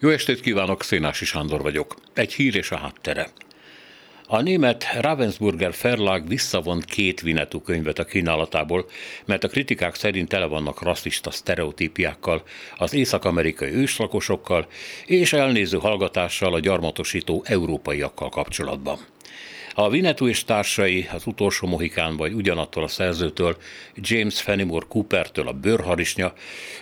Jó estét kívánok, Szénási Sándor vagyok. Egy hír és a háttere. A német Ravensburger Verlag visszavont két Vinetú könyvet a kínálatából, mert a kritikák szerint tele vannak rasszista sztereotípiákkal, az észak-amerikai őslakosokkal és elnéző hallgatással a gyarmatosító európaiakkal kapcsolatban. A Vinetú és társai az utolsó mohikán vagy ugyanattól a szerzőtől, James Fenimore Coopertől a bőrharisnya,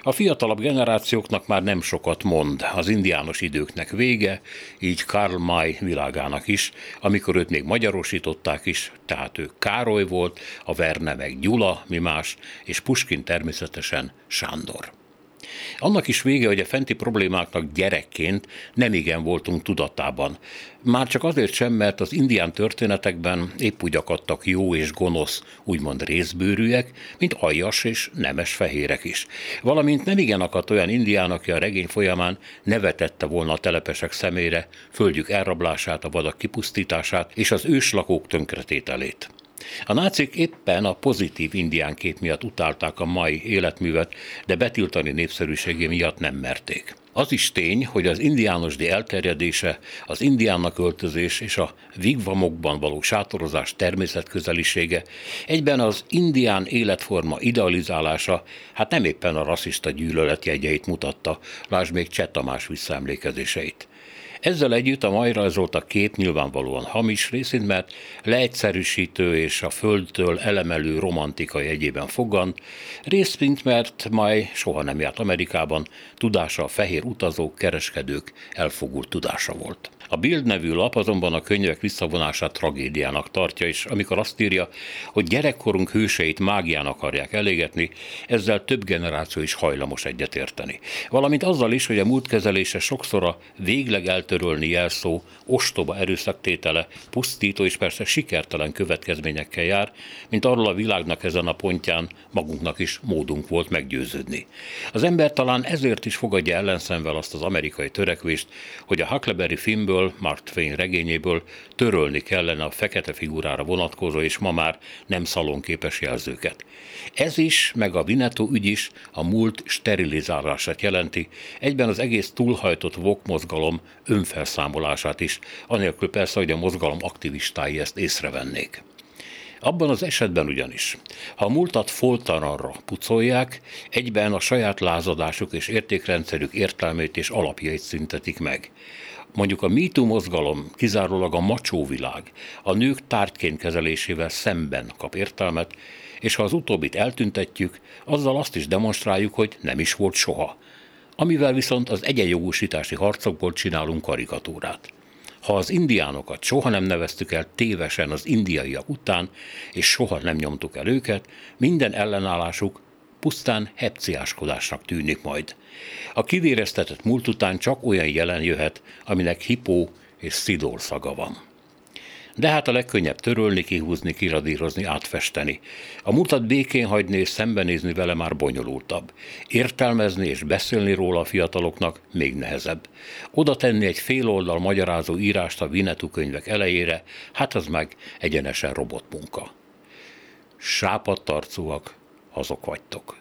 a fiatalabb generációknak már nem sokat mond, az indiános időknek vége, így Karl May világának is, amikor őt még magyarosították is, tehát ő Károly volt, a Verne meg Gyula, mi más, és Puskin természetesen Sándor. Annak is vége, hogy a fenti problémáknak gyerekként nem igen voltunk tudatában. Már csak azért sem, mert az indián történetekben épp úgy akadtak jó és gonosz, úgymond részbőrűek, mint aljas és nemes fehérek is. Valamint nem igen akadt olyan indián, aki a regény folyamán nevetette volna a telepesek szemére, földjük elrablását, a vadak kipusztítását és az őslakók tönkretételét. A nácik éppen a pozitív indián kép miatt utálták a mai életművet, de betiltani népszerűségé miatt nem merték. Az is tény, hogy az indiánosdi elterjedése, az indiánnak öltözés és a vigvamokban való sátorozás természetközelisége, egyben az indián életforma idealizálása, hát nem éppen a rasszista gyűlöletjegyeit mutatta, lásd még Cseh Tamás visszaemlékezéseit. Ezzel együtt a mai rajzolt a kép nyilvánvalóan hamis részint, mert leegyszerűsítő és a földtől elemelő romantika jegyében fogan, részint mert Maj soha nem járt Amerikában, tudása a fehér utazók, kereskedők elfogult tudása volt. A Bild nevű lap azonban a könyvek visszavonását tragédiának tartja, és amikor azt írja, hogy gyerekkorunk hőseit mágián akarják elégetni, ezzel több generáció is hajlamos egyetérteni. Valamint azzal is, hogy a múlt kezelése sokszor a végleg eltörölni jelszó, ostoba erőszaktétele, pusztító és persze sikertelen következményekkel jár, mint arról a világnak ezen a pontján magunknak is módunk volt meggyőződni. Az ember talán ezért is fogadja ellenszemvel azt az amerikai törekvést, hogy a Huckleberry filmből Mark Twain regényéből törölni kellene a fekete figurára vonatkozó és ma már nem szalonképes jelzőket. Ez is, meg a Vinetó ügy is a múlt sterilizálását jelenti, egyben az egész túlhajtott vok mozgalom önfelszámolását is, anélkül persze, hogy a mozgalom aktivistái ezt észrevennék. Abban az esetben ugyanis, ha a múltat foltaranra pucolják, egyben a saját lázadásuk és értékrendszerük értelmét és alapjait szüntetik meg. Mondjuk a MeToo mozgalom kizárólag a macsó világ, a nők tárgyként kezelésével szemben kap értelmet, és ha az utóbbit eltüntetjük, azzal azt is demonstráljuk, hogy nem is volt soha. Amivel viszont az egyenjogúsítási harcokból csinálunk karikatúrát. Ha az indiánokat soha nem neveztük el tévesen az indiaiak után, és soha nem nyomtuk el őket, minden ellenállásuk pusztán hepciáskodásnak tűnik majd. A kivéreztetett múlt után csak olyan jelen jöhet, aminek hipó és szidor szaga van. De hát a legkönnyebb törölni, kihúzni, kiradírozni, átfesteni. A múltat békén hagyni és szembenézni vele már bonyolultabb. Értelmezni és beszélni róla a fiataloknak még nehezebb. Oda tenni egy fél oldal magyarázó írást a Vinetú könyvek elejére, hát az meg egyenesen robotmunka. Sápadtarcúak, azok vagytok.